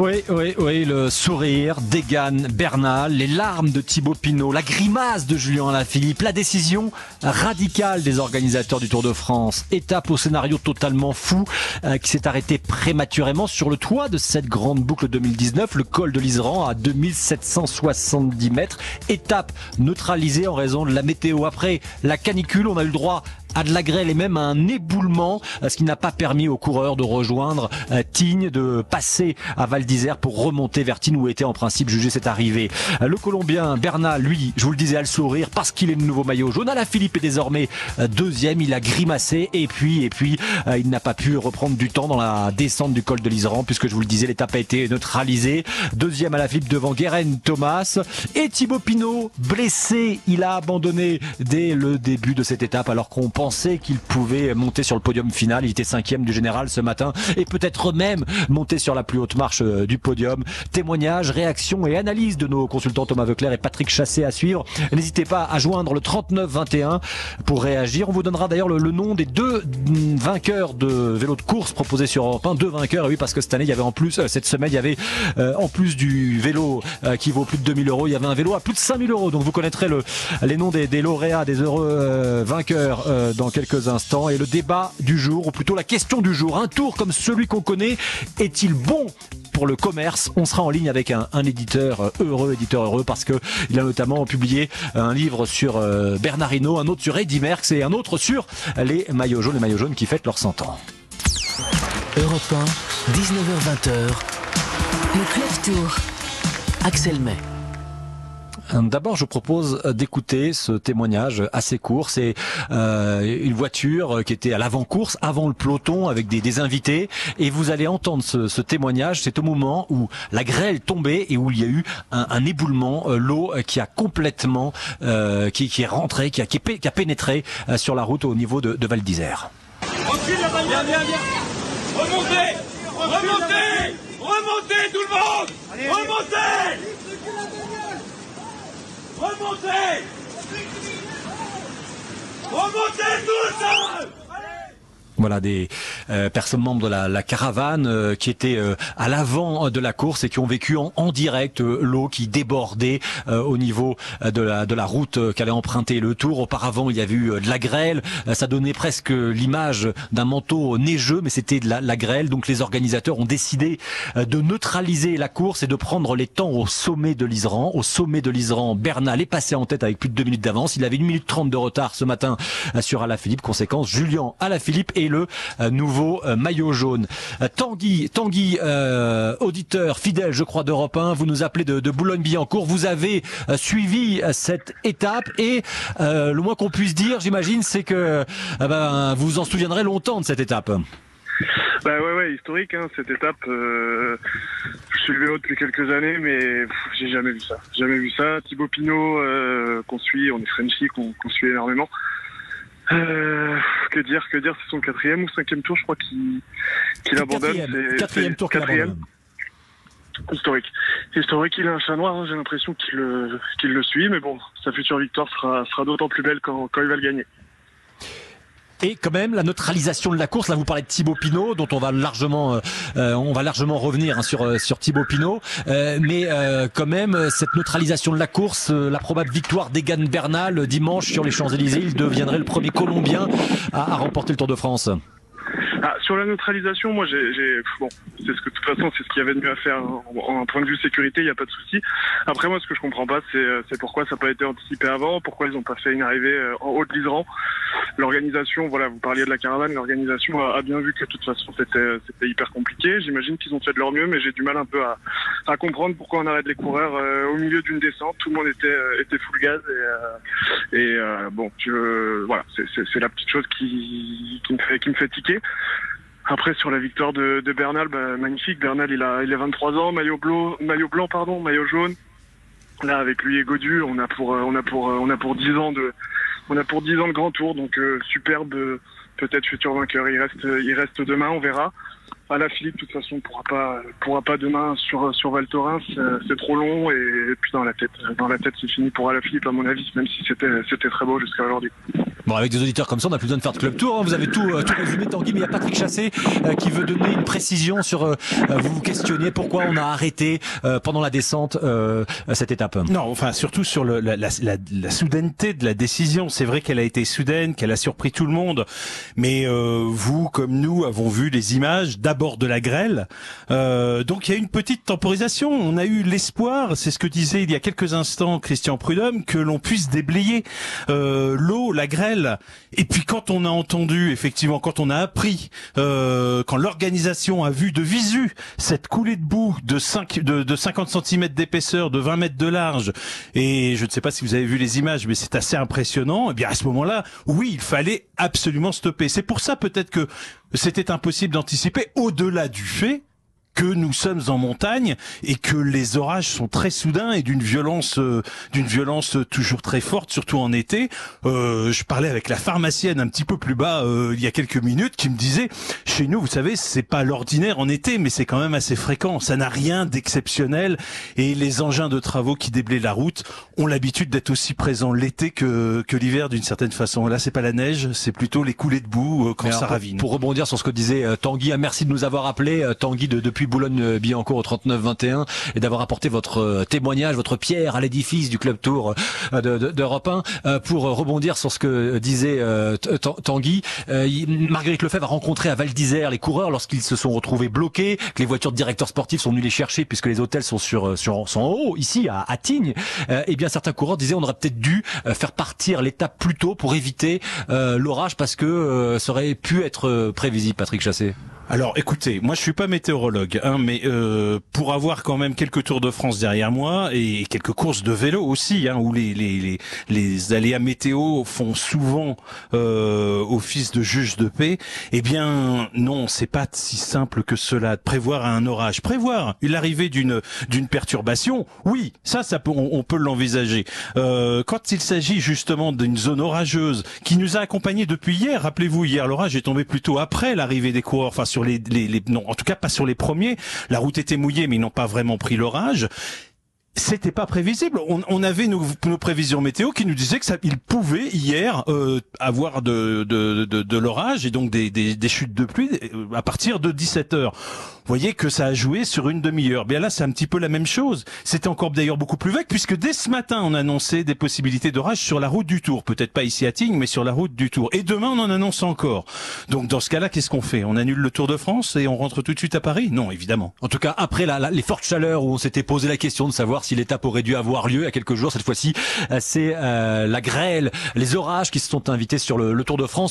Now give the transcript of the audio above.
Oui, oui, oui, le sourire d'Egan Bernal, les larmes de Thibaut Pinot, la grimace de Julien Alaphilippe, la décision radicale des organisateurs du Tour de France. Étape au scénario totalement fou euh, qui s'est arrêté prématurément sur le toit de cette grande boucle 2019, le col de l'Iseran à 2770 mètres. Étape neutralisée en raison de la météo. Après la canicule, on a eu le droit à de la grêle et même à un éboulement, euh, ce qui n'a pas permis aux coureurs de rejoindre euh, Tignes, de passer à Val d'Isère pour remonter vers Tignes où était en principe jugé cette arrivée. Euh, le Colombien Bernal, lui, je vous le disais, à le sourire parce qu'il est le nouveau maillot jaune. la Philippe est désormais deuxième, il a grimacé et puis et puis il n'a pas pu reprendre du temps dans la descente du col de l'Iseran puisque je vous le disais, l'étape a été neutralisée. Deuxième à la Philippe devant Guérin Thomas et Thibaut Pinot blessé, il a abandonné dès le début de cette étape alors qu'on pensait qu'il pouvait monter sur le podium final. Il était cinquième du général ce matin et peut-être même monter sur la plus haute marche euh, du podium. Témoignages, réactions et analyses de nos consultants Thomas Veuclair et Patrick Chassé à suivre. N'hésitez pas à joindre le 3921 pour réagir. On vous donnera d'ailleurs le, nom des deux vainqueurs de vélo de course proposés sur Europe 1. Deux vainqueurs, oui, parce que cette année, il y avait en plus, euh, cette semaine, il y avait euh, en plus du vélo qui vaut plus de 2000 euros, il y avait un vélo à plus de 5000 euros. Donc vous connaîtrez le, les noms des, des lauréats, des heureux vainqueurs dans quelques instants. Et le débat du jour, ou plutôt la question du jour, un tour comme celui qu'on connaît, est-il bon pour le commerce? On sera en ligne avec un, éditeur euh, heureux, éditeur heureux, parce que il a notamment publié un livre sur euh, Bernardino, un autre sur Eddy Merckx et un autre sur les maillots jaunes, les maillots jaunes qui fêtent leurs 100 ans. Europe 1, 19h20. Le Club Tour. Axel May. D'abord, je propose d'écouter ce témoignage assez court. C'est euh, une voiture qui était à l'avant-course, avant le peloton, avec des, invités. Et vous allez entendre ce, témoignage. C'est au moment où la grêle tombait et où il y a eu un, éboulement, euh, l'eau qui a complètement, euh, qui, est rentrée, qui a, qui, a pénétré sur la route au niveau de, Val d'Isère. Remontez Remontez Remontez tout le monde Remontez Remontez! Remontez tous voilà des euh, personnes membres de la, caravane euh, qui étaient euh, à l'avant de la course et qui ont vécu en, direct l'eau qui débordait au niveau de la de la route qu'allait emprunter le Tour. Auparavant, il y avait eu de la grêle, ça donnait presque l'image d'un manteau neigeux, mais c'était de la, grêle. Donc les organisateurs ont décidé de neutraliser la course et de prendre les temps au sommet de l'Isran. Au sommet de l'Isran, Bernal est passé en tête avec plus de deux minutes d'avance. Il avait une minute trente de retard ce matin sur Alaphilippe. Conséquence, Julien Alaphilippe et le euh, nouveau euh, maillot jaune. Euh, Tanguy, Tanguy, auditeur fidèle, je crois, d'Europe 1, vous nous appelez de, Boulogne-Billancourt. Vous avez suivi cette étape et le moins qu'on puisse dire, j'imagine, c'est que ben, vous en souviendrez longtemps de cette étape. Bah ouais, ouais, historique, hein, cette étape. je suis le vélo depuis quelques années, mais j'ai jamais vu ça. Jamais vu ça. Thibaut Pinot, qu'on suit, on est Frenchy, qu'on suit énormément. Euh, que dire, que dire, c'est son quatrième ou cinquième tour, je crois qu'il abandonne. Quatrième, quatrième tour quatrième. Historique. Historique, il a un chat noir, hein, j'ai l'impression qu'il le, qu'il le suit, mais bon, sa future victoire sera, sera d'autant plus belle quand, quand il va le gagner. Et quand même la neutralisation de la course. Là, vous parlez de Thibaut Pinot, dont on va largement, euh, euh, on va largement revenir hein, sur euh, sur Thibaut Pinot. mais quand même, cette neutralisation de la course, la probable victoire d'Egan Bernal dimanche sur les Champs Élysées, il deviendrait le premier Colombien à remporter le Tour de France. Ah, sur la neutralisation, moi, j'ai, bon, c'est ce que de toute façon, c'est ce qu'il y avait de mieux à faire en, point de vue sécurité, il n'y a pas de souci. Après, moi, ce que je comprends pas, c'est, euh, pourquoi ça n'a pas été anticipé avant, pourquoi ils n'ont pas fait une arrivée euh, en haut de l'Isran. L'organisation, voilà, vous parliez de la caravane, l'organisation a, bien vu que de toute façon, c'était, c'était hyper compliqué. J'imagine qu'ils ont fait de leur mieux, mais j'ai du mal un peu à, à comprendre pourquoi on arrête les coureurs euh, au milieu d'une descente. Tout le monde était, était full gaz et, et bon, je, voilà, c'est la petite chose qui, qui me fait, qui me fait tiquer. Après sur la victoire de, Bernal, bah, magnifique. Bernal il a il a 23 ans, maillot blanc, maillot blanc pardon, maillot jaune. Là avec lui et Godu, on a pour euh, on a pour euh, on a pour 10 ans de on a pour 10 ans de grand tour donc euh, superbe peut-être futur vainqueur. Il reste il reste demain, on verra. La Philippe, de toute façon, on pourra pas pourra pas demain sur sur Val Thorens, c'est trop long et, puis dans la tête dans la tête c'est fini pour Alaphilippe à mon avis, même si c'était c'était très beau jusqu'à aujourd'hui. Bon, avec des auditeurs comme ça, on n'a plus besoin de faire de club tour. hein. Vous avez tout, euh, tout résumé, Tanguy, mais il y a Patrick Chassé euh, qui veut donner une précision sur. euh, euh, vous vous questionnez pourquoi on a arrêté euh, pendant la descente euh, cette étape. Non, enfin surtout sur le, la, la, la, la soudaineté de la décision. C'est vrai qu'elle a été soudaine, qu'elle a surpris tout le monde. Mais vous, comme nous, avons vu les images d'abord de la grêle. Donc il y a une petite temporisation. On a eu l'espoir, c'est ce que disait il y a quelques instants Christian Prudhomme, que l'on puisse déblayer l'eau, la grêle. Et puis quand on a entendu, effectivement, quand on a appris, euh, quand l'organisation a vu de visu cette coulée de boue de, 5, de, de 50 cm d'épaisseur, de 20 mètres de large, et je ne sais pas si vous avez vu les images, mais c'est assez impressionnant. Et bien à ce moment-là, oui, il fallait absolument stopper. C'est pour ça peut-être que c'était impossible d'anticiper au-delà du fait que nous sommes en montagne et que les orages sont très soudains et d'une violence euh, d'une violence toujours très forte surtout en été. Euh, je parlais avec la pharmacienne un petit peu plus bas euh, il y a quelques minutes qui me disait chez nous vous savez c'est pas l'ordinaire en été mais c'est quand même assez fréquent. Ça n'a rien d'exceptionnel et les engins de travaux qui déblaient la route ont l'habitude d'être aussi présents l'été que que l'hiver d'une certaine façon. Là c'est pas la neige c'est plutôt les coulées de boue euh, quand Mais ça alors, ravine. Pour rebondir sur ce que disait euh, Tanguy, ah, merci de nous avoir appelé Tanguy de, depuis Boulogne-Billancourt au 39-21 et d'avoir apporté votre euh, témoignage, votre pierre à l'édifice du club Tour euh, de- de- d'Europe 1. Euh, pour euh, rebondir sur ce que disait Tanguy, Marguerite Lefebvre a rencontré à Val d'Isère les coureurs lorsqu'ils se sont retrouvés bloqués, que les voitures de directeurs sportifs sont venues les chercher puisque les hôtels sont sur, sont en haut ici à, à Tignes. Et bien certains coureurs disaient on aurait peut-être dû faire partir l'étape plus tôt pour éviter l'orage parce que ça aurait pu être prévisible, Patrick Chassé. Alors écoutez, moi je suis pas météorologue, hein, mais euh, pour avoir quand même quelques tours de France derrière moi et quelques courses de vélo aussi, hein, où les, les, les, les aléas météo font souvent euh, office de juge de paix, eh bien non, c'est pas si simple que cela de prévoir un orage. Prévoir l'arrivée d'une d'une perturbation, oui, ça, ça peut, on, peut l'envisager. Euh, quand il s'agit justement d'une zone orageuse qui nous a accompagnés depuis hier, rappelez-vous, hier l'orage est tombé plutôt après l'arrivée des coureurs, enfin sur les, non, en tout cas pas sur les premiers. La route était mouillée, mais ils n'ont pas vraiment pris l'orage. C'était pas prévisible. On, on avait nos, nos prévisions météo qui nous disaient que ça, il pouvait hier euh, avoir de, de, de, de l'orage et donc des, des, des chutes de pluie euh, à partir de 17 heures. Vous voyez que ça a joué sur une demi-heure. Bien là, c'est un petit peu la même chose. C'était encore d'ailleurs beaucoup plus vague puisque dès ce matin, on annonçait des possibilités d'orage sur la route du Tour. Peut-être pas ici à Tignes, mais sur la route du Tour. Et demain, on en annonce encore. Donc dans ce cas-là, qu'est-ce qu'on fait? On annule le Tour de France et on rentre tout de suite à Paris? Non, évidemment. En tout cas, après la, la- les fortes chaleurs où on s'était posé la question de savoir si l'étape aurait dû avoir lieu il y a quelques jours, cette fois-ci, euh, c'est euh, la grêle, les orages qui se sont invités sur le, le Tour de France.